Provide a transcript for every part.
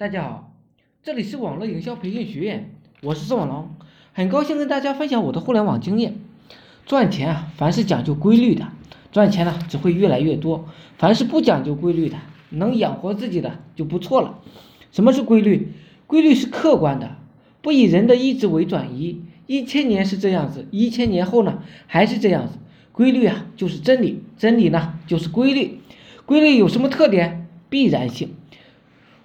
大家好，这里是网络营销培训学院，我是宋网龙，很高兴跟大家分享我的互联网经验。赚钱啊，凡是讲究规律的，赚钱呢只会越来越多；凡是不讲究规律的，能养活自己的就不错了。什么是规律？规律是客观的，不以人的意志为转移。一千年是这样子，一千年后呢还是这样子。规律啊就是真理，真理呢就是规律。规律有什么特点？必然性。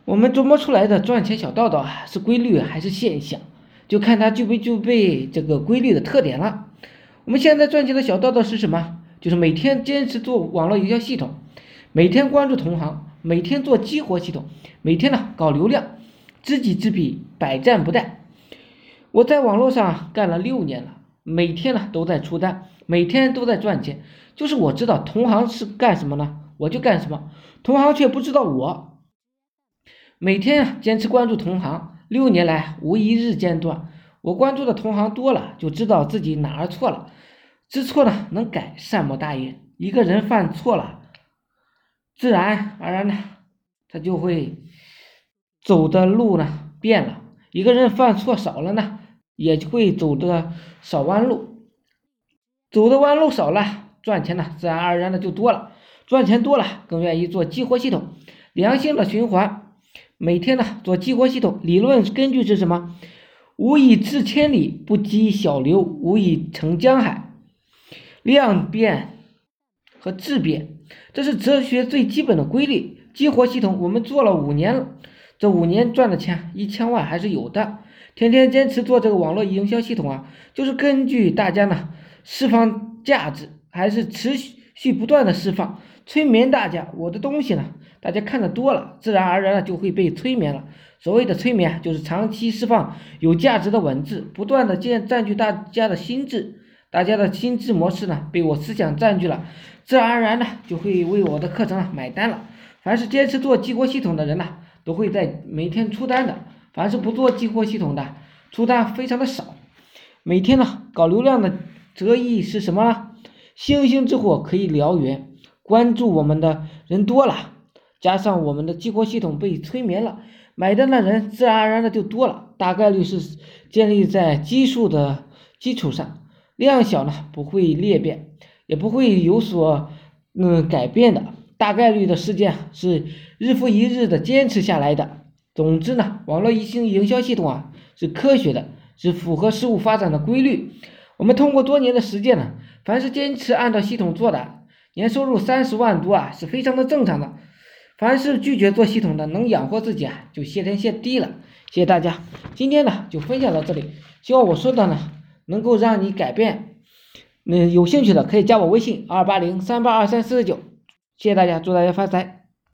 我们琢磨出来的赚钱小道道啊，是规律还是现象，就看它具不具备这个规律的特点了。我们现在赚钱的小道道是什么？就是每天坚持做网络营销系统，每天关注同行，每天做激活系统，每天呢搞流量，知己知彼，百战不殆。我在网络上干了六年了，每天呢都在出单，每天都在赚钱。就是我知道同行是干什么呢，我就干什么，同行却不知道我。每天啊坚持关注同行，六年来无一日间断。我关注的同行多了，就知道自己哪儿错了。知错呢能改，善莫大焉。一个人犯错了，自然而然的，他就会走的路呢变了。一个人犯错少了呢，也就会走的少弯路。走的弯路少了，赚钱呢自然而然的就多了。赚钱多了，更愿意做激活系统，良性的循环。每天呢做激活系统，理论根据是什么？无以至千里，不积小流；无以成江海。量变和质变，这是哲学最基本的规律。激活系统我们做了五年了，这五年赚的钱一千万还是有的。天天坚持做这个网络营销系统啊，就是根据大家呢释放价值，还是持续不断的释放。催眠大家，我的东西呢，大家看的多了，自然而然的就会被催眠了。所谓的催眠，就是长期释放有价值的文字，不断的占占据大家的心智，大家的心智模式呢，被我思想占据了，自然而然的就会为我的课程啊买单了。凡是坚持做激活系统的人呢，都会在每天出单的；凡是不做激活系统的，出单非常的少。每天呢，搞流量的哲意是什么呢？星星之火可以燎原。关注我们的人多了，加上我们的激活系统被催眠了，买单的人自然而然的就多了。大概率是建立在基数的基础上，量小呢不会裂变，也不会有所嗯改变的。大概率的事件是日复一日的坚持下来的。总之呢，网络一星营销系统啊是科学的，是符合事物发展的规律。我们通过多年的实践呢，凡是坚持按照系统做的。年收入三十万多啊，是非常的正常的。凡是拒绝做系统的，能养活自己啊，就谢天谢地了。谢谢大家，今天呢就分享到这里。希望我说的呢能够让你改变。那有兴趣的可以加我微信二八零三八二三四九。谢谢大家，祝大家发财。